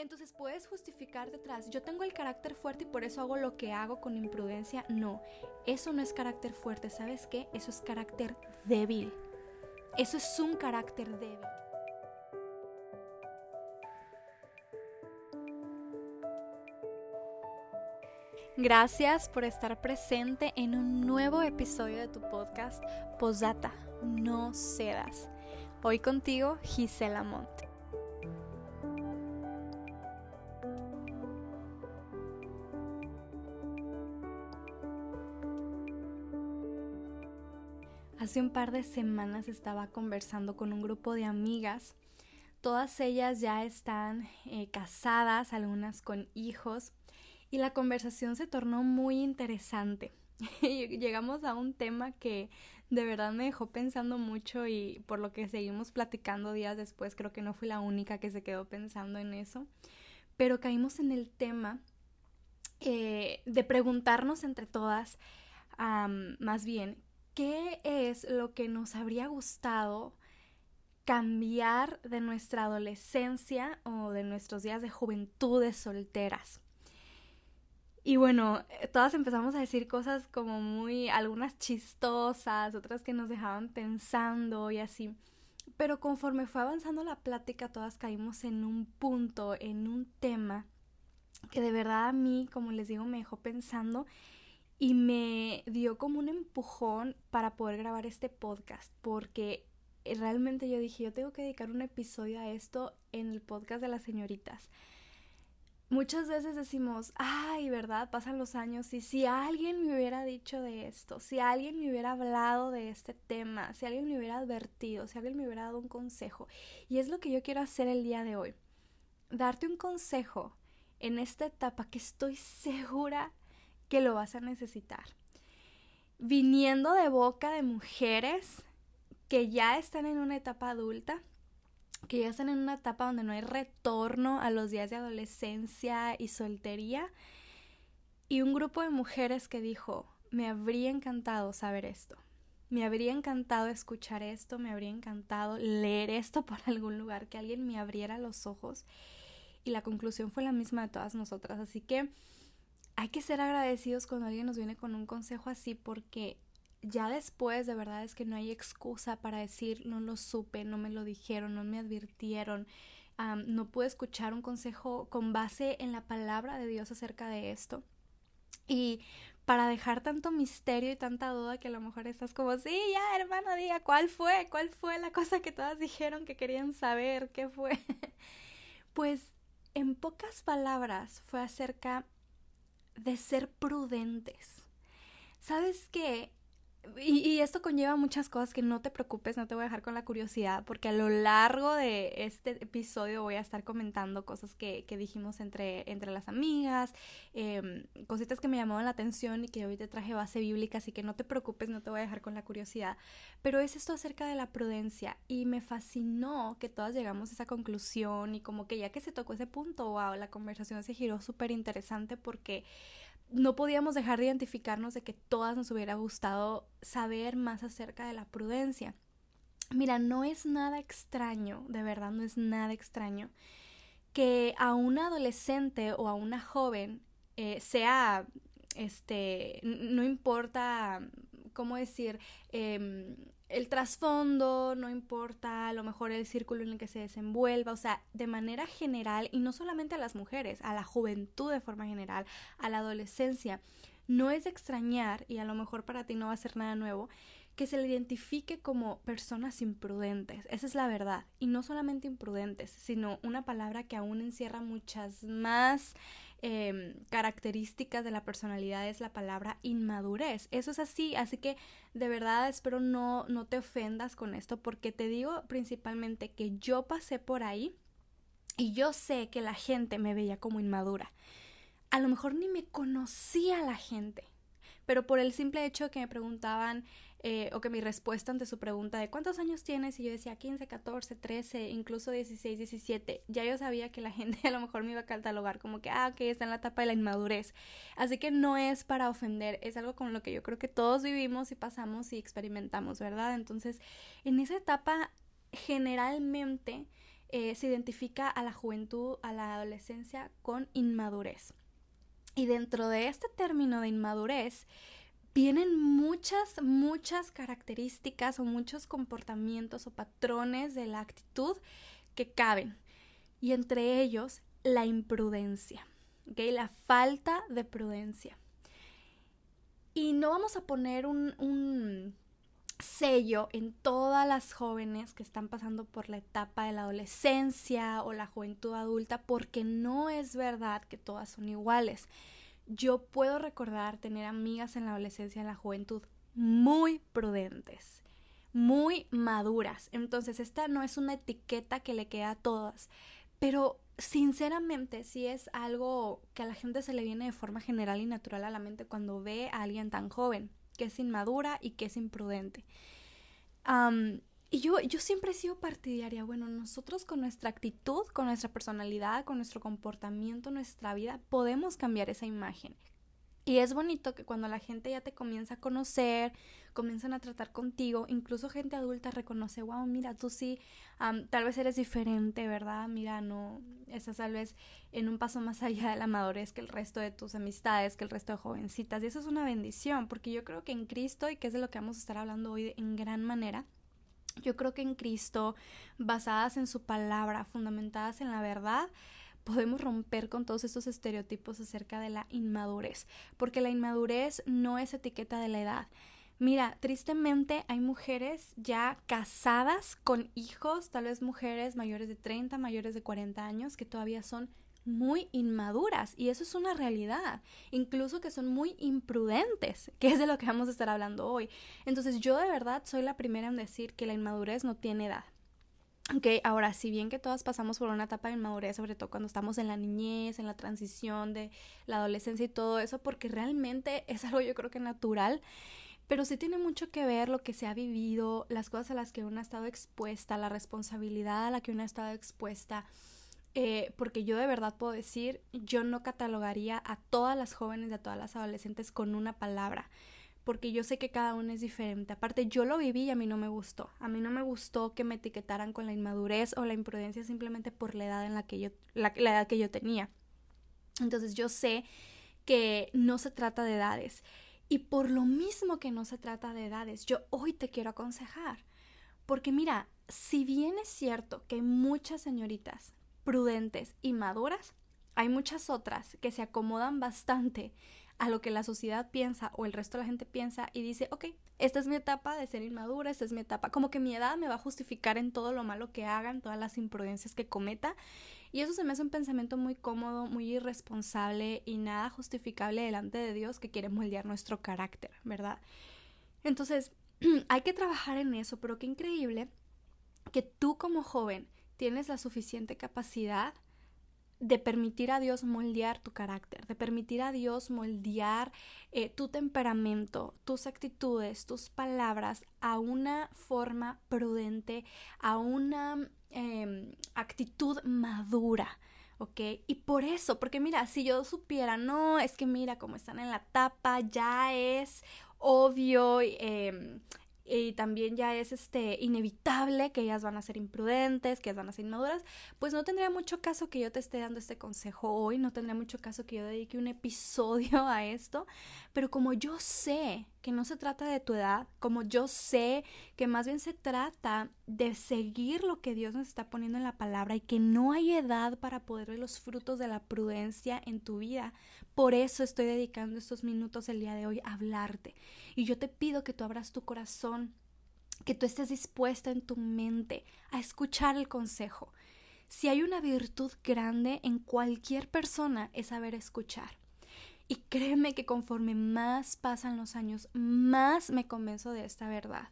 Entonces puedes justificar detrás, yo tengo el carácter fuerte y por eso hago lo que hago con imprudencia. No, eso no es carácter fuerte, ¿sabes qué? Eso es carácter débil. Eso es un carácter débil. Gracias por estar presente en un nuevo episodio de tu podcast Posdata, no cedas. Hoy contigo, Gisela Monte. Hace un par de semanas estaba conversando con un grupo de amigas. Todas ellas ya están eh, casadas, algunas con hijos, y la conversación se tornó muy interesante. Llegamos a un tema que de verdad me dejó pensando mucho y por lo que seguimos platicando días después, creo que no fui la única que se quedó pensando en eso, pero caímos en el tema eh, de preguntarnos entre todas, más bien, ¿qué es lo que nos habría gustado cambiar de nuestra adolescencia o de nuestros días de juventudes solteras? Y bueno, eh, todas empezamos a decir cosas como muy, algunas chistosas, otras que nos dejaban pensando y así. Pero conforme fue avanzando la plática, todas caímos en un punto, en un tema que de verdad a mí, como les digo, me dejó pensando y me dio como un empujón para poder grabar este podcast porque realmente yo dije, yo tengo que dedicar un episodio a esto en el podcast de las señoritas. Muchas veces decimos, ay, ¿verdad? Pasan los años y si alguien me hubiera dicho de esto, si alguien me hubiera hablado de este tema, si alguien me hubiera advertido, si alguien me hubiera dado un consejo. Y es lo que yo quiero hacer el día de hoy. Darte un consejo en esta etapa que estoy segura que lo vas a necesitar. Viniendo de boca de mujeres que ya están en una etapa adulta, que ya están en una etapa donde no hay retorno a los días de adolescencia y soltería, y un grupo de mujeres que dijo, me habría encantado saber esto, me habría encantado escuchar esto, me habría encantado leer esto por algún lugar, que alguien me abriera los ojos, y la conclusión fue la misma de todas nosotras, así que hay que ser agradecidos cuando alguien nos viene con un consejo así porque ya después de verdad es que no hay excusa para decir no lo supe, no me lo dijeron, no me advirtieron, no pude escuchar un consejo con base en la palabra de Dios acerca de esto. Y para dejar tanto misterio y tanta duda que a lo mejor estás como, sí, ya hermano, diga, ¿cuál fue? ¿Cuál fue la cosa que todas dijeron que querían saber? ¿Qué fue? pues en pocas palabras fue acerca de ser prudentes. ¿Sabes qué? Y, esto conlleva muchas cosas que no te preocupes, no te voy a dejar con la curiosidad, porque a lo largo de este episodio voy a estar comentando cosas que, que dijimos entre, entre las amigas, eh, cositas que me llamaban la atención y que hoy te traje base bíblica, así que no te preocupes, no te voy a dejar con la curiosidad. Pero es esto acerca de la prudencia y me fascinó que todas llegamos a esa conclusión y como que ya que se tocó ese punto, wow, la conversación se giró súper interesante porque no podíamos dejar de identificarnos de que todas nos hubiera gustado saber más acerca de la prudencia. Mira, no es nada extraño, de verdad no es nada extraño, que a una adolescente o a una joven eh, sea, este, no importa, ¿cómo decir? Eh, el trasfondo, no importa a lo mejor el círculo en el que se desenvuelva, o sea, de manera general, y no solamente a las mujeres, a la juventud de forma general, a la adolescencia, no es extrañar, y a lo mejor para ti no va a ser nada nuevo, que se le identifique como personas imprudentes. Esa es la verdad. Y no solamente imprudentes, sino una palabra que aún encierra muchas más Em, características de la personalidad es la palabra inmadurez. Eso es así, así que de verdad espero no, no te ofendas con esto porque te digo principalmente que yo pasé por ahí y yo sé que la gente me veía como inmadura. A lo mejor ni me conocía la gente, pero por el simple hecho de que me preguntaban eh, o que mi respuesta ante su pregunta de cuántos años tienes y yo decía 15, 14, 13, incluso 16, 17, ya yo sabía que la gente a lo mejor me iba a catalogar como que, ah, ok, está en la etapa de la inmadurez. Así que no es para ofender, es algo con lo que yo creo que todos vivimos y pasamos y experimentamos, ¿verdad? Entonces, en esa etapa, generalmente eh, se identifica a la juventud, a la adolescencia con inmadurez. Y dentro de este término de inmadurez vienen muchas, muchas características o muchos comportamientos o patrones de la actitud que caben. Y entre ellos, la imprudencia, la falta de prudencia. Y no vamos a poner un sello en todas las jóvenes que están pasando por la etapa de la adolescencia o la juventud adulta porque no es verdad que todas son iguales. Yo puedo recordar tener amigas en la adolescencia en la juventud muy prudentes, muy maduras. Entonces esta no es una etiqueta que le queda a todas, pero sinceramente sí es algo que a la gente se le viene de forma general y natural a la mente cuando ve a alguien tan joven que es inmadura y que es imprudente. Y yo, yo siempre he sido partidaria, bueno, nosotros con nuestra actitud, con nuestra personalidad, con nuestro comportamiento, nuestra vida, podemos cambiar esa imagen. Y es bonito que cuando la gente ya te comienza a conocer, comienzan a tratar contigo, incluso gente adulta reconoce, wow, mira, tú sí, tal vez eres diferente, ¿verdad? Mira, no, estás tal vez en un paso más allá de la madurez que el resto de tus amistades, que el resto de jovencitas. Y eso es una bendición, porque yo creo que en Cristo, y que es de lo que vamos a estar hablando hoy en gran manera, yo creo que en Cristo, basadas en su palabra, fundamentadas en la verdad, podemos romper con todos estos estereotipos acerca de la inmadurez, porque la inmadurez no es etiqueta de la edad. Mira, tristemente hay mujeres ya casadas con hijos, tal vez mujeres mayores de 30, mayores de 40 años, que todavía son muy inmaduras y eso es una realidad, incluso que son muy imprudentes, que es de lo que vamos a estar hablando hoy. Entonces yo de verdad soy la primera en decir que la inmadurez no tiene edad. Ok, ahora, si bien que todas pasamos por una etapa de inmadurez, sobre todo cuando estamos en la niñez, en la transición de la adolescencia y todo eso, porque realmente es algo yo creo que natural, pero sí tiene mucho que ver lo que se ha vivido, las cosas a las que uno ha estado expuesta, la responsabilidad a la que uno ha estado expuesta. Eh, porque yo de verdad puedo decir, yo no catalogaría a todas las jóvenes y a todas las adolescentes con una palabra, porque yo sé que cada uno es diferente. Aparte, yo lo viví y a mí no me gustó. A mí no me gustó que me etiquetaran con la inmadurez o la imprudencia simplemente por la edad en la que yo, la edad que yo tenía. Entonces yo sé que no se trata de edades. Y por lo mismo que no se trata de edades, yo hoy te quiero aconsejar. Porque mira, si bien es cierto que muchas señoritas prudentes y maduras, hay muchas otras que se acomodan bastante a lo que la sociedad piensa o el resto de la gente piensa y dice, ok, esta es mi etapa de ser inmadura, esta es mi etapa, como que mi edad me va a justificar en todo lo malo que hagan, todas las imprudencias que cometa y eso se me hace un pensamiento muy cómodo, muy irresponsable y nada justificable delante de Dios que quiere moldear nuestro carácter, ¿verdad? Entonces, hay que trabajar en eso, pero qué increíble que tú como joven tienes la suficiente capacidad de permitir a Dios moldear tu carácter, de permitir a Dios moldear eh, tu temperamento, tus actitudes, tus palabras a una forma prudente, a una em, actitud madura. ¿ok? Y por eso, porque mira, si yo supiera, no, es que mira cómo están en la tapa, ya es obvio, eh, y también ya es este inevitable que ellas van a ser imprudentes, que ellas van a ser inmaduras, pues no tendría mucho caso que yo te esté dando este consejo hoy, no tendría mucho caso que yo dedique un episodio a esto, pero como yo sé que no se trata de tu edad, como yo sé que más bien se trata de seguir lo que Dios nos está poniendo en la palabra y que no hay edad para poder ver los frutos de la prudencia en tu vida, por eso estoy dedicando estos minutos el día de hoy a hablarte. Y yo te pido que tú abras tu corazón, que tú estés dispuesta en tu mente a escuchar el consejo. Si hay una virtud grande en cualquier persona es saber escuchar. Y créeme que conforme más pasan los años, más me convenzo de esta verdad.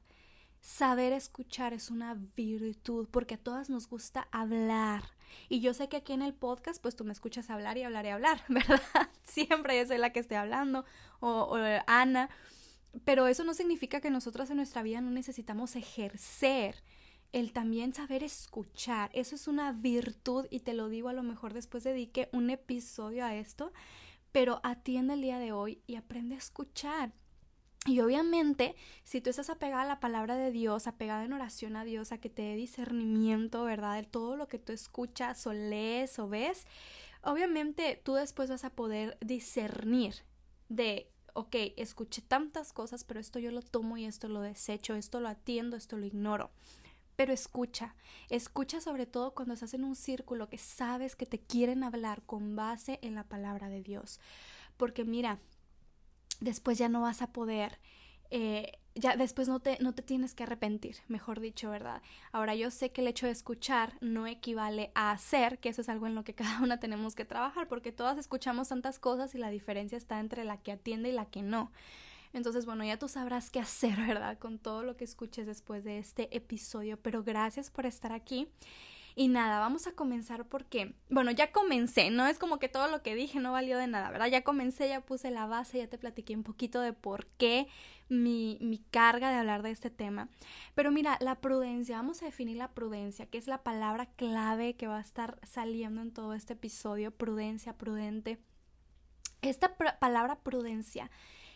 Saber escuchar es una virtud porque a todas nos gusta hablar. Y yo sé que aquí en el podcast, pues tú me escuchas hablar y hablar y hablar, ¿verdad? Siempre yo soy la que esté hablando o, Ana. Pero eso no significa que nosotras en nuestra vida no necesitamos ejercer el también saber escuchar. Eso es una virtud y te lo digo a lo mejor después dedique un episodio a esto pero atiende el día de hoy y aprende a escuchar. Y obviamente, si tú estás apegada a la palabra de Dios, apegada en oración a Dios, a que te dé discernimiento, ¿verdad? De todo lo que tú escuchas o lees o ves, obviamente tú después vas a poder discernir de, ok, escuché tantas cosas, pero esto yo lo tomo y esto lo desecho, esto lo atiendo, esto lo ignoro. Pero escucha, escucha sobre todo cuando estás en un círculo que sabes que te quieren hablar con base en la palabra de Dios. Porque mira, después ya no vas a poder, eh, ya después no te, no te tienes que arrepentir, mejor dicho, ¿verdad? Ahora yo sé que el hecho de escuchar no equivale a hacer, que eso es algo en lo que cada una tenemos que trabajar, porque todas escuchamos tantas cosas y la diferencia está entre la que atiende y la que no. Entonces, bueno, ya tú sabrás qué hacer, ¿verdad? Con todo lo que escuches después de este episodio, pero gracias por estar aquí. Y nada, vamos a comenzar porque, bueno, ya comencé, no es como que todo lo que dije no valió de nada, ¿verdad? Ya comencé, ya puse la base, ya te platiqué un poquito de por qué mi, mi carga de hablar de este tema. Pero mira, la prudencia, vamos a definir la prudencia, que es la palabra clave que va a estar saliendo en todo este episodio, prudencia, prudente. Esta palabra prudencia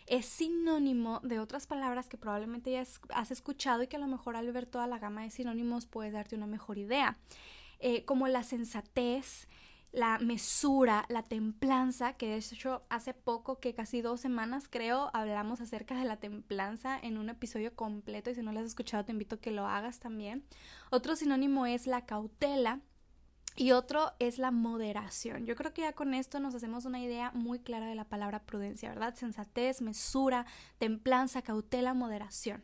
es sinónimo de otras palabras que probablemente ya has escuchado y que a lo mejor al ver toda la gama de sinónimos puedes darte una mejor idea. Eh, como la sensatez, la mesura, la templanza, que de hecho hace poco, que casi dos semanas creo, hablamos acerca de la templanza en un episodio completo y si no lo has escuchado te invito a que lo hagas también. Otro sinónimo es la cautela y otro es la moderación. Yo creo que ya con esto nos hacemos una idea muy clara de la palabra prudencia, ¿verdad? Sensatez, mesura, templanza, cautela, moderación.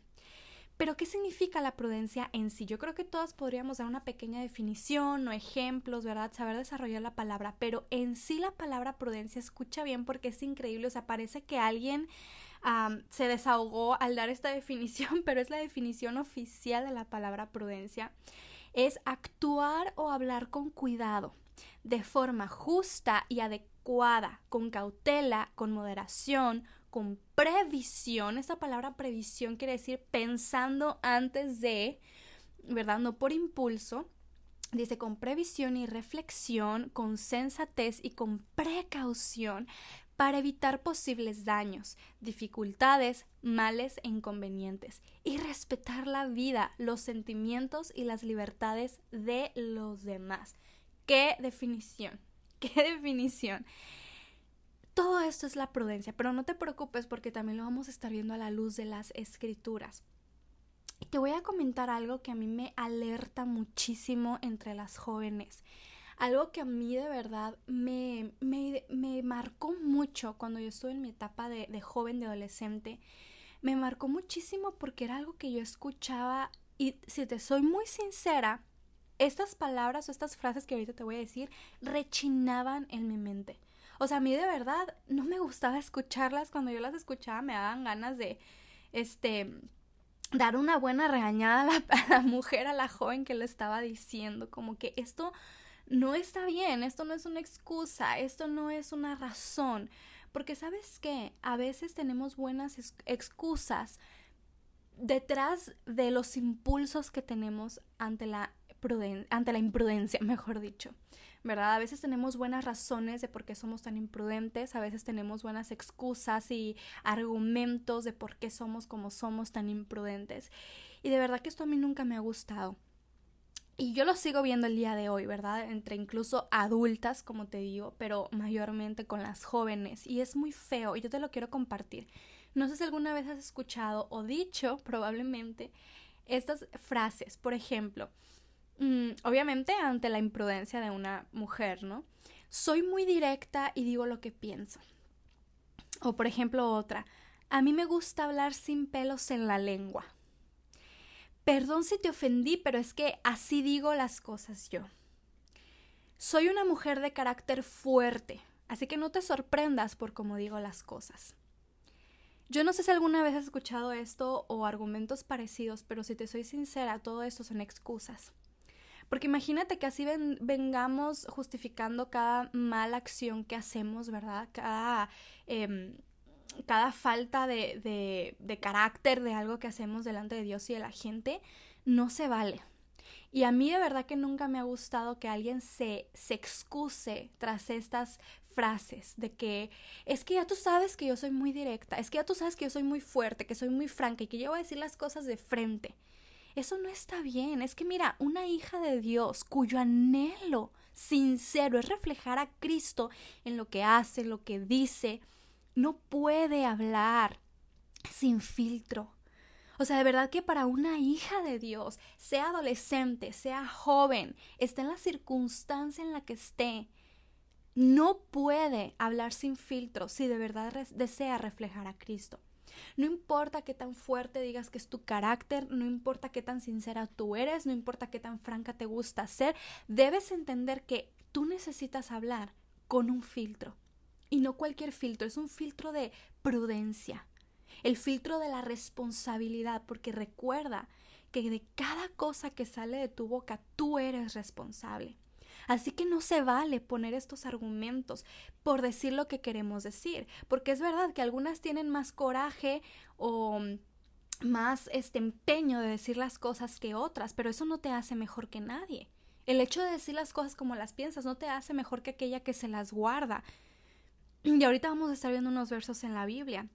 Pero, ¿qué significa la prudencia en sí? Yo creo que todas podríamos dar una pequeña definición o ejemplos, ¿verdad? Saber desarrollar la palabra, pero en sí la palabra prudencia escucha bien porque es increíble, o sea, parece que alguien se desahogó al dar esta definición, pero es la definición oficial de la palabra prudencia. Es actuar o hablar con cuidado, de forma justa y adecuada, con cautela, con moderación, con previsión. Esta palabra previsión quiere decir pensando antes de, ¿verdad? No por impulso. Dice con previsión y reflexión, con sensatez y con precaución para evitar posibles daños, dificultades, males e inconvenientes y respetar la vida, los sentimientos y las libertades de los demás. ¡Qué definición! ¡Qué definición! Todo esto es la prudencia, pero no te preocupes porque también lo vamos a estar viendo a la luz de las escrituras. Te voy a comentar algo que a mí me alerta muchísimo entre las jóvenes. Algo que a mí de verdad me, me, me marcó mucho cuando yo estuve en mi etapa de, de joven, de adolescente. Me marcó muchísimo porque era algo que yo escuchaba y si te soy muy sincera, estas palabras o estas frases que ahorita te voy a decir rechinaban en mi mente. O sea, a mí de verdad no me gustaba escucharlas. Cuando yo las escuchaba me daban ganas de, este, dar una buena regañada a la, a la mujer, a la joven que lo estaba diciendo. Como que esto no está bien, esto no es una excusa, esto no es una razón. Porque sabes qué, a veces tenemos buenas excusas detrás de los impulsos que tenemos ante la, ante la imprudencia, mejor dicho. ¿verdad? A veces tenemos buenas razones de por qué somos tan imprudentes, a veces tenemos buenas excusas y argumentos de por qué somos como somos tan imprudentes. Y de verdad que esto a mí nunca me ha gustado. Y yo lo sigo viendo el día de hoy, ¿verdad? Entre incluso adultas, como te digo, pero mayormente con las jóvenes. Y es muy feo y yo te lo quiero compartir. No sé si alguna vez has escuchado o dicho, probablemente, estas frases. Por ejemplo, Mm, obviamente ante la imprudencia de una mujer, ¿no? Soy muy directa y digo lo que pienso. O por ejemplo otra, a mí me gusta hablar sin pelos en la lengua. Perdón si te ofendí, pero es que así digo las cosas yo. Soy una mujer de carácter fuerte, así que no te sorprendas por cómo digo las cosas. Yo no sé si alguna vez has escuchado esto o argumentos parecidos, pero si te soy sincera, todo esto son excusas. Porque imagínate que así vengamos justificando cada mala acción que hacemos, ¿verdad? Cada, em, cada falta de, de, carácter de algo que hacemos delante de Dios y de la gente, no se vale. Y a mí de verdad que nunca me ha gustado que alguien se, se excuse tras estas frases de que es que ya tú sabes que yo soy muy directa, es que ya tú sabes que yo soy muy fuerte, que soy muy franca y que yo voy a decir las cosas de frente. Eso no está bien. Es que mira, una hija de Dios cuyo anhelo sincero es reflejar a Cristo en lo que hace, lo que dice, no puede hablar sin filtro. O sea, de verdad que para una hija de Dios, sea adolescente, sea joven, esté en la circunstancia en la que esté, no puede hablar sin filtro si de verdad desea reflejar a Cristo. No importa qué tan fuerte digas que es tu carácter, no importa qué tan sincera tú eres, no importa qué tan franca te gusta ser, debes entender que tú necesitas hablar con un filtro. Y no cualquier filtro, es un filtro de prudencia, el filtro de la responsabilidad, porque recuerda que de cada cosa que sale de tu boca tú eres responsable. Así que no se vale poner estos argumentos por decir lo que queremos decir, porque es verdad que algunas tienen más coraje o más este empeño de decir las cosas que otras, pero eso no te hace mejor que nadie. El hecho de decir las cosas como las piensas no te hace mejor que aquella que se las guarda. Y ahorita vamos a estar viendo unos versos en la Biblia.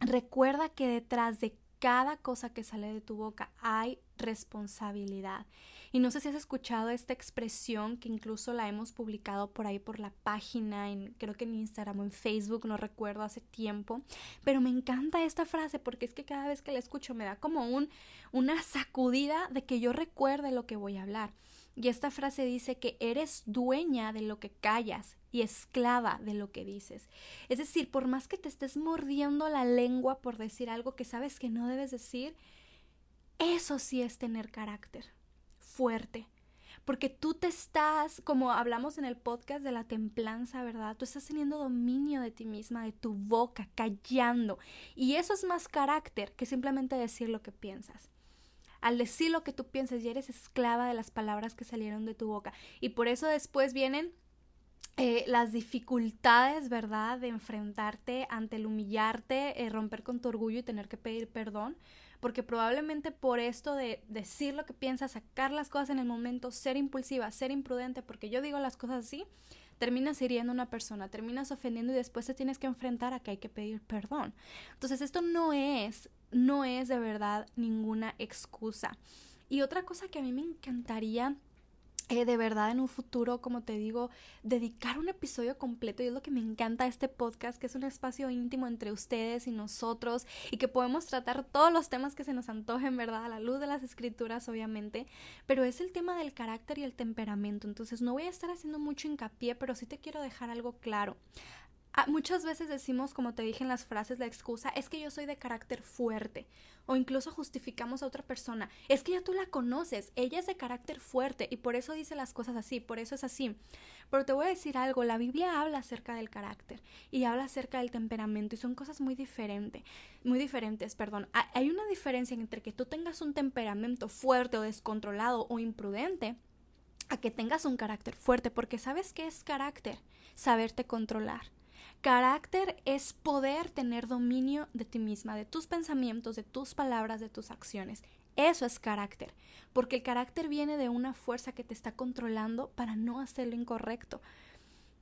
Recuerda que detrás de cada cosa que sale de tu boca hay responsabilidad. Y no sé si has escuchado esta expresión que incluso la hemos publicado por ahí por la página, en, creo que en Instagram o en Facebook, no recuerdo hace tiempo, pero me encanta esta frase porque es que cada vez que la escucho me da como un, una sacudida de que yo recuerde lo que voy a hablar. Y esta frase dice que eres dueña de lo que callas y esclava de lo que dices. Es decir, por más que te estés mordiendo la lengua por decir algo que sabes que no debes decir, eso sí es tener carácter fuerte. Porque tú te estás, como hablamos en el podcast de la templanza, ¿verdad? Tú estás teniendo dominio de ti misma, de tu boca, callando. Y eso es más carácter que simplemente decir lo que piensas. Al decir lo que tú piensas, ya eres esclava de las palabras que salieron de tu boca. Y por eso después vienen eh, las dificultades, ¿verdad? De enfrentarte ante el humillarte, eh, romper con tu orgullo y tener que pedir perdón porque probablemente por esto de decir lo que piensas, sacar las cosas en el momento, ser impulsiva, ser imprudente, porque yo digo las cosas así, terminas hiriendo a una persona, terminas ofendiendo y después te tienes que enfrentar a que hay que pedir perdón. Entonces esto no es, no es de verdad ninguna excusa. Y otra cosa que a mí me encantaría de verdad en un futuro, como te digo, dedicar un episodio completo y es lo que me encanta este podcast, que es un espacio íntimo entre ustedes y nosotros y que podemos tratar todos los temas que se nos antojen, ¿verdad? A la luz de las escrituras, obviamente, pero es el tema del carácter y el temperamento, entonces no voy a estar haciendo mucho hincapié, pero sí te quiero dejar algo claro. Ah, muchas veces decimos, como te dije en las frases, la excusa es que yo soy de carácter fuerte o incluso justificamos a otra persona. Es que ya tú la conoces, ella es de carácter fuerte y por eso dice las cosas así, por eso es así. Pero te voy a decir algo, la Biblia habla acerca del carácter y habla acerca del temperamento y son cosas muy diferentes, muy diferentes, perdón. Hay una diferencia entre que tú tengas un temperamento fuerte o descontrolado o imprudente a que tengas un carácter fuerte, porque sabes qué es carácter, saberte controlar. Carácter es poder tener dominio de ti misma, de tus pensamientos, de tus palabras, de tus acciones. Eso es carácter, porque el carácter viene de una fuerza que te está controlando para no hacer lo incorrecto.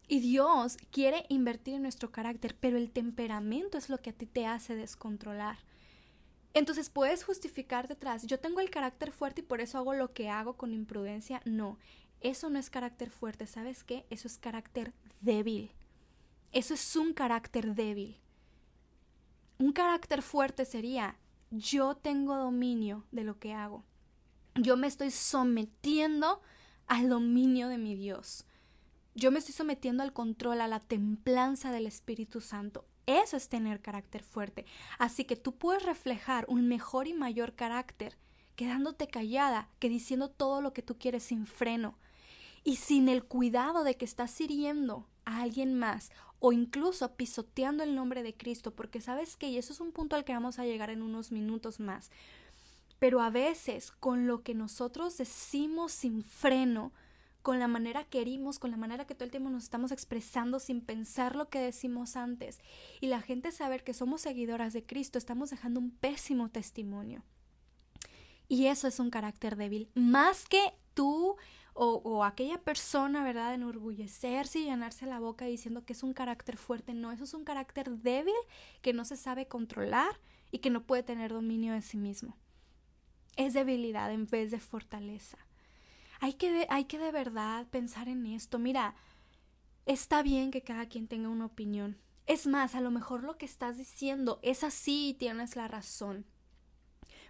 Y Dios quiere invertir en nuestro carácter, pero el temperamento es lo que a ti te hace descontrolar. Entonces puedes justificar detrás, yo tengo el carácter fuerte y por eso hago lo que hago con imprudencia. No, eso no es carácter fuerte, ¿sabes qué? Eso es carácter débil. Eso es un carácter débil. Un carácter fuerte sería, yo tengo dominio de lo que hago. Yo me estoy sometiendo al dominio de mi Dios. Yo me estoy sometiendo al control, a la templanza del Espíritu Santo. Eso es tener carácter fuerte. Así que tú puedes reflejar un mejor y mayor carácter quedándote callada que diciendo todo lo que tú quieres sin freno y sin el cuidado de que estás hiriendo a alguien más o incluso pisoteando el nombre de Cristo, porque sabes que, y eso es un punto al que vamos a llegar en unos minutos más, pero a veces con lo que nosotros decimos sin freno, con la manera que herimos, con la manera que todo el tiempo nos estamos expresando sin pensar lo que decimos antes, y la gente saber que somos seguidoras de Cristo, estamos dejando un pésimo testimonio. Y eso es un carácter débil, más que tú o, aquella persona, ¿verdad?, enorgullecerse y llenarse la boca diciendo que es un carácter fuerte. No, eso es un carácter débil que no se sabe controlar y que no puede tener dominio de sí mismo. Es debilidad en vez de fortaleza. Hay que, hay que de verdad pensar en esto. Mira, está bien que cada quien tenga una opinión. Es más, a lo mejor lo que estás diciendo es así y tienes la razón.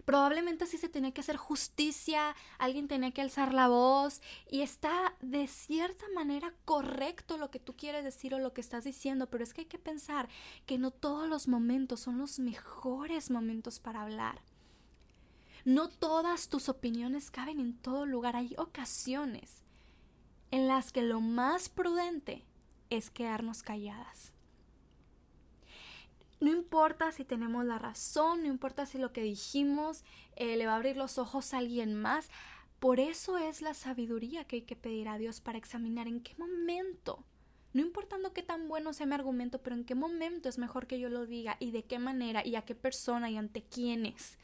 Probablemente sí se tenía que hacer justicia, alguien tenía que alzar la voz y está de cierta manera correcto lo que tú quieres decir o lo que estás diciendo, pero es que hay que pensar que no todos los momentos son los mejores momentos para hablar. No todas tus opiniones caben en todo lugar. Hay ocasiones en las que lo más prudente es quedarnos calladas. No importa si tenemos la razón, no importa si lo que dijimos eh, le va a abrir los ojos a alguien más. Por eso es la sabiduría que hay que pedir a Dios para examinar en qué momento, no importando qué tan bueno sea mi argumento, pero en qué momento es mejor que yo lo diga y de qué manera y a qué persona y ante quiénes.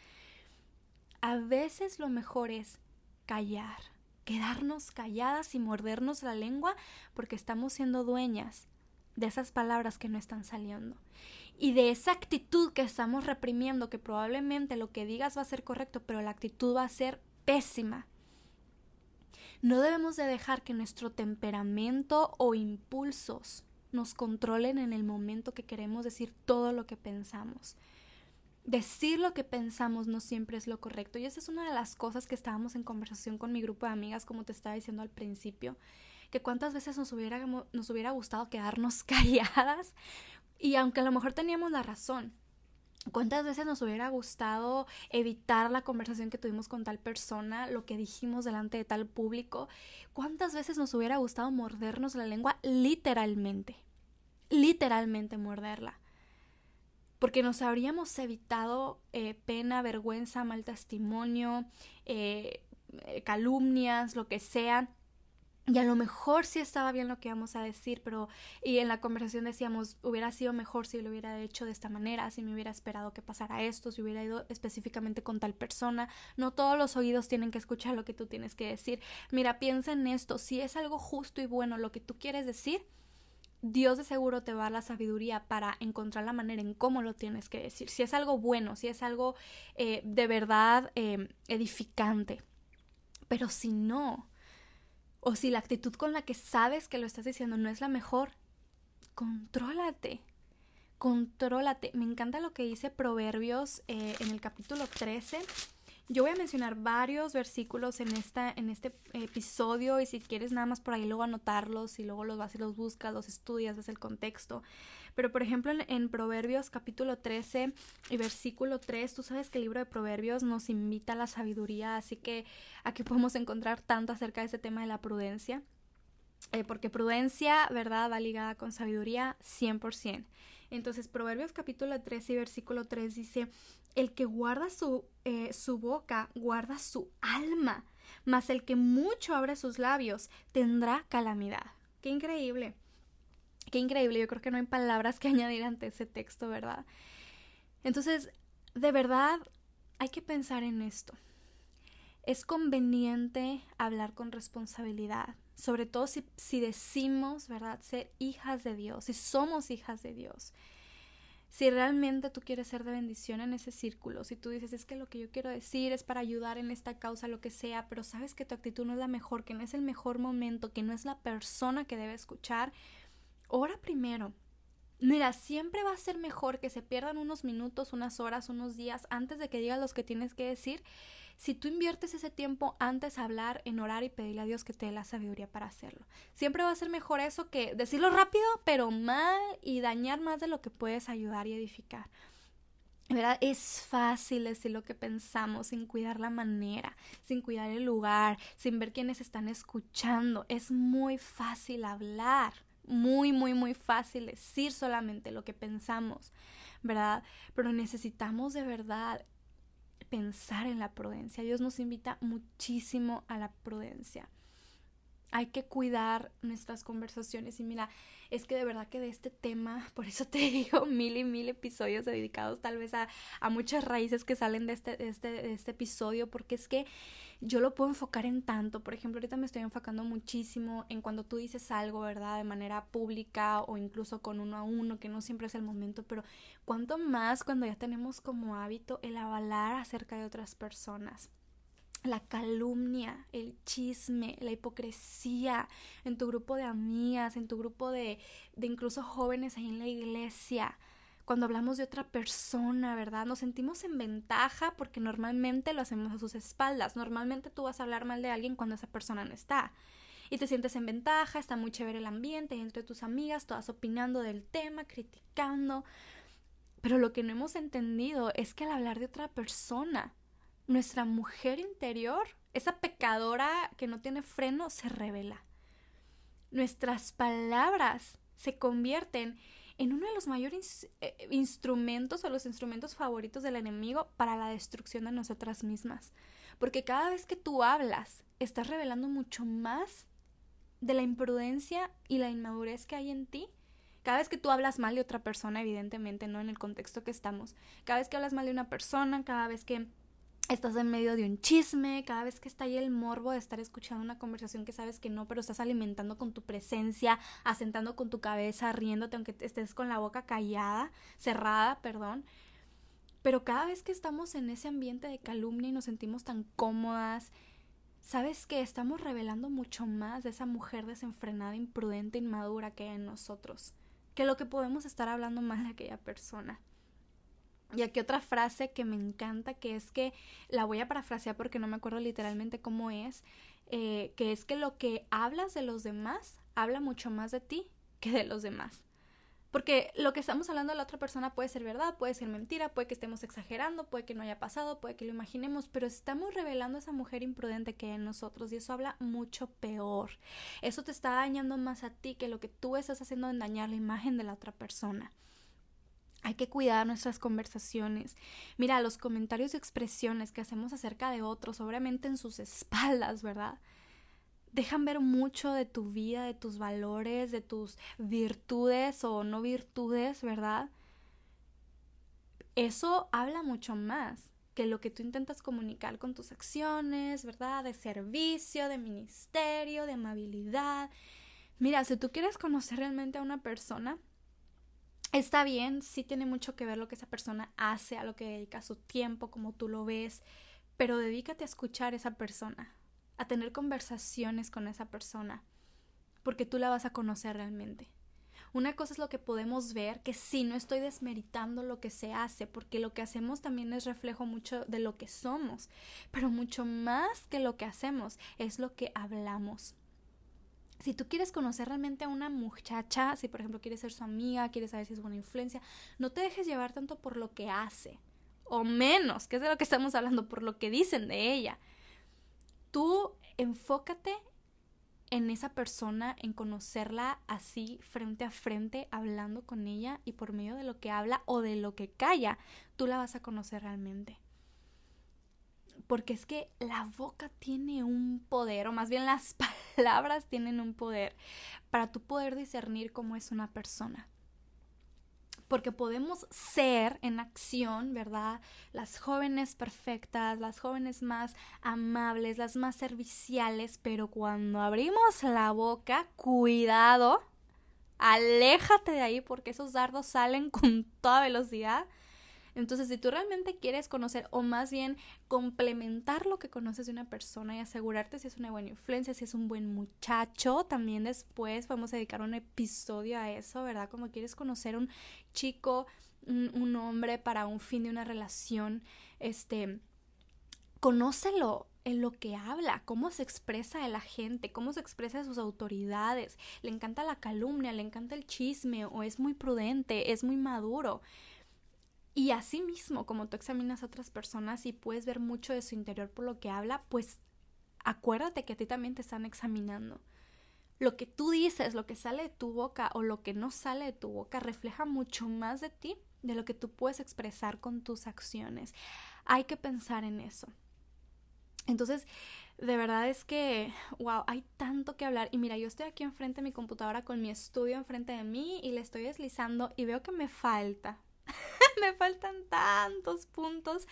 A veces lo mejor es callar, quedarnos calladas y mordernos la lengua porque estamos siendo dueñas de esas palabras que no están saliendo y de esa actitud que estamos reprimiendo, que probablemente lo que digas va a ser correcto, pero la actitud va a ser pésima. No debemos de dejar que nuestro temperamento o impulsos nos controlen en el momento que queremos decir todo lo que pensamos. Decir lo que pensamos no siempre es lo correcto y esa es una de las cosas que estábamos en conversación con mi grupo de amigas, como te estaba diciendo al principio, que cuántas veces nos hubiera, nos hubiera gustado quedarnos calladas y aunque a lo mejor teníamos la razón, ¿Cuántas veces nos hubiera gustado evitar la conversación que tuvimos con tal persona, lo que dijimos delante de tal público? ¿Cuántas veces nos hubiera gustado mordernos la lengua literalmente? Literalmente morderla. Porque nos habríamos evitado eh, pena, vergüenza, mal testimonio, eh, eh, calumnias, lo que sea y a lo mejor sí estaba bien lo que íbamos a decir, pero y en la conversación decíamos, hubiera sido mejor si lo hubiera hecho de esta manera, si me hubiera esperado que pasara esto, si hubiera ido específicamente con tal persona. No todos los oídos tienen que escuchar lo que tú tienes que decir. Mira, piensa en esto, si es algo justo y bueno lo que tú quieres decir, Dios de seguro te va a dar la sabiduría para encontrar la manera en cómo lo tienes que decir. Si es algo bueno, si es algo eh, de verdad eh, edificante. Pero si no, o si la actitud con la que sabes que lo estás diciendo no es la mejor, contrólate. Contrólate. Me encanta lo que dice Proverbios eh, en el capítulo 13. Yo voy a mencionar varios versículos en, esta, en este episodio y si quieres nada más por ahí luego anotarlos y luego los vas y los buscas, los estudias, ves el contexto. Pero por ejemplo en, Proverbios capítulo 13 y versículo 3, tú sabes que el libro de Proverbios nos invita a la sabiduría, así que aquí podemos encontrar tanto acerca de ese tema de la prudencia. Eh, porque prudencia, ¿verdad? Va ligada con sabiduría 100%. Entonces, Proverbios capítulo 13 y versículo 3 dice, el que guarda su, eh, su boca, guarda su alma, mas el que mucho abre sus labios tendrá calamidad. Qué increíble. Qué increíble, yo creo que no hay palabras que añadir ante ese texto, ¿verdad? Entonces, de verdad, hay que pensar en esto. Es conveniente hablar con responsabilidad, sobre todo si, si decimos, ¿verdad?, ser hijas de Dios, si somos hijas de Dios. Si realmente tú quieres ser de bendición en ese círculo, si tú dices es que lo que yo quiero decir es para ayudar en esta causa, lo que sea, pero sabes que tu actitud no es la mejor, que no es el mejor momento, que no es la persona que debe escuchar, ora primero. Mira, siempre va a ser mejor que se pierdan unos minutos, unas horas, unos días antes de que digas los que tienes que decir. Si tú inviertes ese tiempo antes a hablar, en orar y pedirle a Dios que te dé la sabiduría para hacerlo. Siempre va a ser mejor eso que decirlo rápido, pero mal y dañar más de lo que puedes ayudar y edificar. ¿verdad? Es fácil decir lo que pensamos sin cuidar la manera, sin cuidar el lugar, sin ver quiénes están escuchando. Es muy fácil hablar muy, muy, muy fácil decir solamente lo que pensamos, ¿verdad? Pero necesitamos de verdad pensar en la prudencia. Dios nos invita muchísimo a la prudencia. Hay que cuidar nuestras conversaciones. Y mira, es que de verdad que de este tema, por eso te digo mil y mil episodios dedicados tal vez a, a muchas raíces que salen de este, de este, de este episodio, porque es que yo lo puedo enfocar en tanto, por ejemplo, ahorita me estoy enfocando muchísimo en cuando tú dices algo, ¿verdad? De manera pública o incluso con uno a uno, que no siempre es el momento, pero cuánto más cuando ya tenemos como hábito el avalar acerca de otras personas la calumnia, el chisme, la hipocresía en tu grupo de amigas, en tu grupo de, de incluso jóvenes ahí en la iglesia. Cuando hablamos de otra persona, ¿verdad? Nos sentimos en ventaja porque normalmente lo hacemos a sus espaldas. Normalmente tú vas a hablar mal de alguien cuando esa persona no está. Y te sientes en ventaja, está muy chévere el ambiente entre tus amigas, todas opinando del tema, criticando. Pero lo que no hemos entendido es que al hablar de otra persona, nuestra mujer interior, esa pecadora que no tiene freno, se revela. Nuestras palabras se convierten en uno de los mayores eh, instrumentos o los instrumentos favoritos del enemigo para la destrucción de nosotras mismas. Porque cada vez que tú hablas, estás revelando mucho más de la imprudencia y la inmadurez que hay en ti. Cada vez que tú hablas mal de otra persona, evidentemente, no en el contexto que estamos, cada vez que hablas mal de una persona, cada vez que estás en medio de un chisme, cada vez que está ahí el morbo de estar escuchando una conversación que sabes que no, pero estás alimentando con tu presencia, asentando con tu cabeza, riéndote aunque estés con la boca callada, cerrada, perdón. Pero cada vez que estamos en ese ambiente de calumnia y nos sentimos tan cómodas, sabes que estamos revelando mucho más de esa mujer desenfrenada, imprudente, inmadura que hay en nosotros, que lo que podemos estar hablando mal de aquella persona. Y aquí otra frase que me encanta, que es que la voy a parafrasear porque no me acuerdo literalmente cómo es, eh, que es que lo que hablas de los demás habla mucho más de ti que de los demás. Porque lo que estamos hablando de la otra persona puede ser verdad, puede ser mentira, puede que estemos exagerando, puede que no haya pasado, puede que lo imaginemos, pero estamos revelando a esa mujer imprudente que hay en nosotros y eso habla mucho peor. Eso te está dañando más a ti que lo que tú estás haciendo en dañar la imagen de la otra persona. Hay que cuidar nuestras conversaciones. Mira, los comentarios y expresiones que hacemos acerca de otros, obviamente en sus espaldas, ¿verdad? Dejan ver mucho de tu vida, de tus valores, de tus virtudes o no virtudes, ¿verdad? Eso habla mucho más que lo que tú intentas comunicar con tus acciones, ¿verdad? De servicio, de ministerio, de amabilidad. Mira, si tú quieres conocer realmente a una persona, Está bien, sí tiene mucho que ver lo que esa persona hace, a lo que dedica su tiempo, como tú lo ves, pero dedícate a escuchar a esa persona, a tener conversaciones con esa persona, porque tú la vas a conocer realmente. Una cosa es lo que podemos ver, que sí, no estoy desmeritando lo que se hace, porque lo que hacemos también es reflejo mucho de lo que somos, pero mucho más que lo que hacemos es lo que hablamos si tú quieres conocer realmente a una muchacha, si por ejemplo quieres ser su amiga, quieres saber si es buena influencia, no te dejes llevar tanto por lo que hace, o menos, que es de lo que estamos hablando, por lo que dicen de ella. Tú enfócate en esa persona, en conocerla así frente a frente, hablando con ella y por medio de lo que habla o de lo que calla, tú la vas a conocer realmente porque es que la boca tiene un poder, o más bien las palabras tienen un poder para tú poder discernir cómo es una persona. Porque podemos ser en acción, ¿verdad? Las jóvenes perfectas, las jóvenes más amables, las más serviciales, pero cuando abrimos la boca, cuidado, aléjate de ahí porque esos dardos salen con toda velocidad entonces, si tú realmente quieres conocer o más bien complementar lo que conoces de una persona y asegurarte si es una buena influencia, si es un buen muchacho, también después podemos dedicar un episodio a eso, ¿verdad? Como quieres conocer un chico, un, hombre para un fin de una relación, este, conócelo, en lo que habla, cómo se expresa de la gente, cómo se expresa de sus autoridades. Le encanta la calumnia, le encanta el chisme o es muy prudente, es muy maduro. Y así mismo, como tú examinas a otras personas y puedes ver mucho de su interior por lo que habla, pues acuérdate que a ti también te están examinando. Lo que tú dices, lo que sale de tu boca o lo que no sale de tu boca refleja mucho más de ti de lo que tú puedes expresar con tus acciones. Hay que pensar en eso. Entonces, de verdad es que, wow, hay tanto que hablar. Y mira, yo estoy aquí enfrente de mi computadora con mi estudio enfrente de mí y le estoy deslizando y veo que me falta. me faltan tantos puntos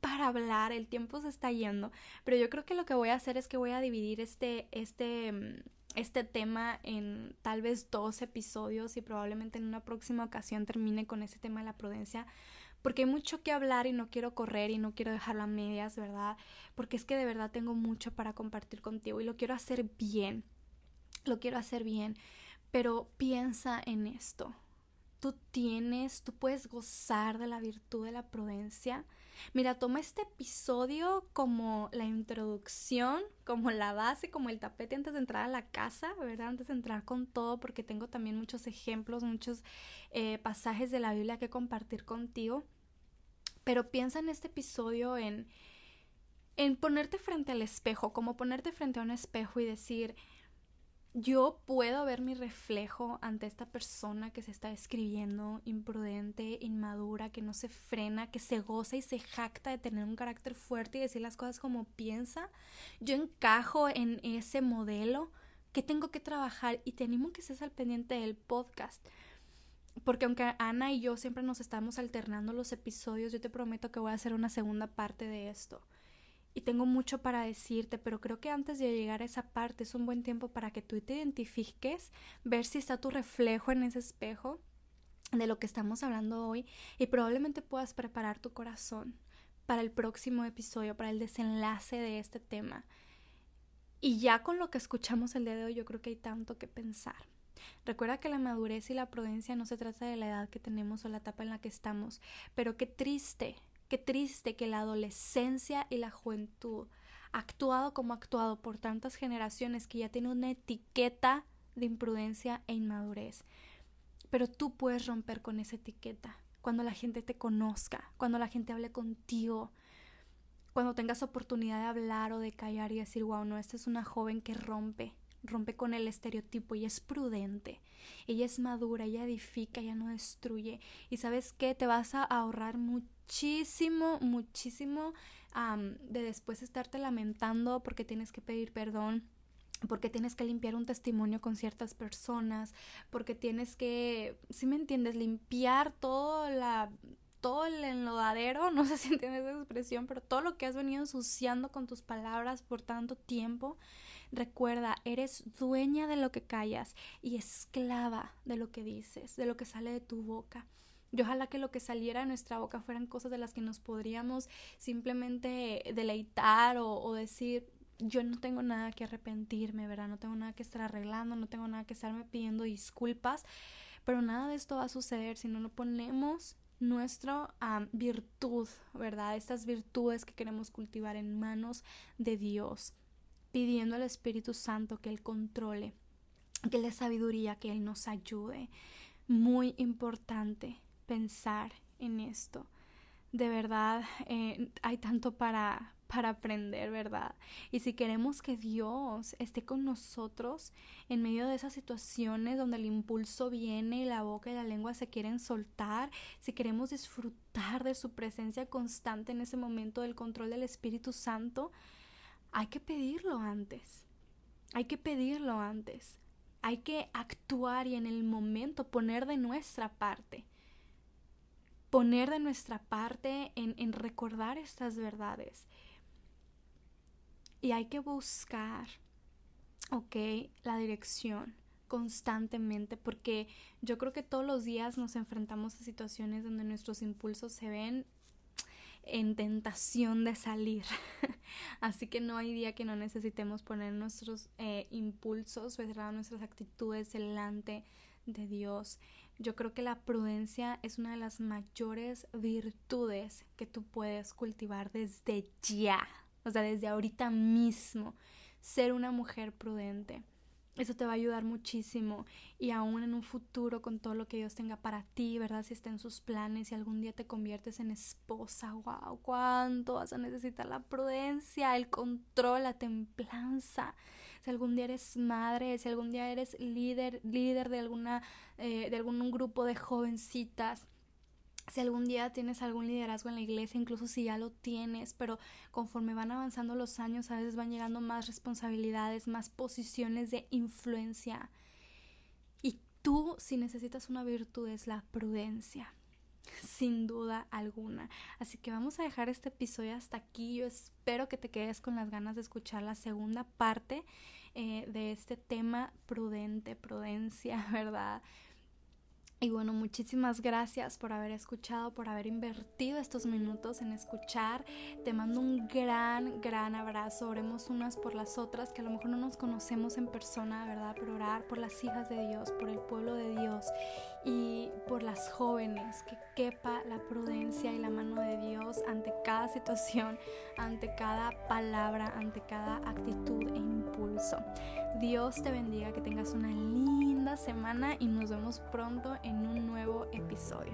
para hablar. El tiempo se está yendo. Pero yo creo que lo que voy a hacer es que voy a dividir este, este, mm, este tema en tal vez dos episodios y probablemente en una próxima ocasión termine con ese tema de la prudencia porque hay mucho que hablar y no quiero correr y no quiero dejarlo a medias, ¿verdad? Porque es que de verdad tengo mucho para compartir contigo y lo quiero hacer bien, lo quiero hacer bien, pero piensa en esto. Tú tienes, tú puedes gozar de la virtud de la prudencia. Mira, toma este episodio como la introducción, como la base, como el tapete antes de entrar a la casa, ¿verdad? Antes de entrar con todo, porque tengo también muchos ejemplos, muchos eh, pasajes de la Biblia que compartir contigo. Pero piensa en este episodio en, en ponerte frente al espejo, como ponerte frente a un espejo y decir, yo puedo ver mi reflejo ante esta persona que se está escribiendo imprudente, inmadura, que no se frena, que se goza y se jacta de tener un carácter fuerte y decir las cosas como piensa. Yo encajo en ese modelo que tengo que trabajar y te animo que estés al pendiente del podcast. Porque aunque Ana y yo siempre nos estamos alternando los episodios, yo te prometo que voy a hacer una segunda parte de esto y tengo mucho para decirte, pero creo que antes de llegar a esa parte es un buen tiempo para que tú te identifiques, ver si está tu reflejo en ese espejo de lo que estamos hablando hoy y probablemente puedas preparar tu corazón para el próximo episodio, para el desenlace de este tema. Y ya con lo que escuchamos el día de hoy, yo creo que hay tanto que pensar. Recuerda que la madurez y la prudencia no se trata de la edad que tenemos o la etapa en la que estamos, pero qué triste Qué triste que la adolescencia y la juventud ha actuado como ha actuado por tantas generaciones que ya tiene una etiqueta de imprudencia e inmadurez. Pero tú puedes romper con esa etiqueta cuando la gente te conozca, cuando la gente hable contigo, cuando tengas oportunidad de hablar o de callar y decir, wow, no, esta es una joven que rompe, rompe con el estereotipo y es prudente. Ella es madura, ella edifica, ella no destruye. Y sabes qué, te vas a ahorrar mucho muchísimo, muchísimo de después estarte lamentando porque tienes que pedir perdón porque tienes que limpiar un testimonio con ciertas personas, porque tienes que, si me entiendes, limpiar todo la todo el enlodadero, no sé si entiendes esa expresión, pero todo lo que has venido ensuciando con tus palabras por tanto tiempo, recuerda, eres dueña de lo que callas y esclava de lo que dices, de lo que sale de tu boca. Y ojalá que lo que saliera de nuestra boca fueran cosas de las que nos podríamos simplemente deleitar o, decir, yo no tengo nada que arrepentirme, ¿verdad? No tengo nada que estar arreglando, no tengo nada que estarme pidiendo disculpas, pero nada de esto va a suceder si no lo ponemos nuestra virtud, ¿verdad? Estas virtudes que queremos cultivar en manos de Dios, pidiendo al Espíritu Santo que Él controle, que Él dé sabiduría, que Él nos ayude. Muy importante pensar en esto. De verdad, eh, hay tanto para, para aprender, ¿verdad? Y si queremos que Dios esté con nosotros en medio de esas situaciones donde el impulso viene y la boca y la lengua se quieren soltar, si queremos disfrutar de su presencia constante en ese momento del control del Espíritu Santo, hay que pedirlo antes. Hay que pedirlo antes. Hay que actuar y en el momento poner de nuestra parte poner de nuestra parte en, recordar estas verdades. Y hay que buscar, ok, la dirección constantemente porque yo creo que todos los días nos enfrentamos a situaciones donde nuestros impulsos se ven en tentación de salir. Así que no hay día que no necesitemos poner nuestros eh, impulsos, nuestras actitudes delante de Dios. Yo creo que la prudencia es una de las mayores virtudes que tú puedes cultivar desde ya, o sea, desde ahorita mismo, ser una mujer prudente. Eso te va a ayudar muchísimo y aún en un futuro con todo lo que Dios tenga para ti, ¿verdad? Si está en sus planes, y algún día te conviertes en esposa, wow, cuánto vas a necesitar la prudencia, el control, la templanza si algún día eres madre, si algún día eres líder, líder de alguna, eh, de algún grupo de jovencitas, si algún día tienes algún liderazgo en la iglesia, incluso si ya lo tienes, pero conforme van avanzando los años, a veces van llegando más responsabilidades, más posiciones de influencia. Y tú, si necesitas una virtud, es la prudencia, sin duda alguna. Así que vamos a dejar este episodio hasta aquí. Yo espero que te quedes con las ganas de escuchar la segunda parte eh, de este tema prudente, prudencia, ¿verdad? Y bueno, muchísimas gracias por haber escuchado, por haber invertido estos minutos en escuchar. Te mando un gran, gran abrazo. Oremos unas por las otras, que a lo mejor no nos conocemos en persona, ¿verdad? Pero orar por las hijas de Dios, por el pueblo de Dios y por las jóvenes, que quepa la prudencia y la mano de Dios ante cada situación, ante cada palabra, ante cada actitud e impulso. Dios te bendiga, que tengas una linda semana y nos vemos pronto en un nuevo episodio.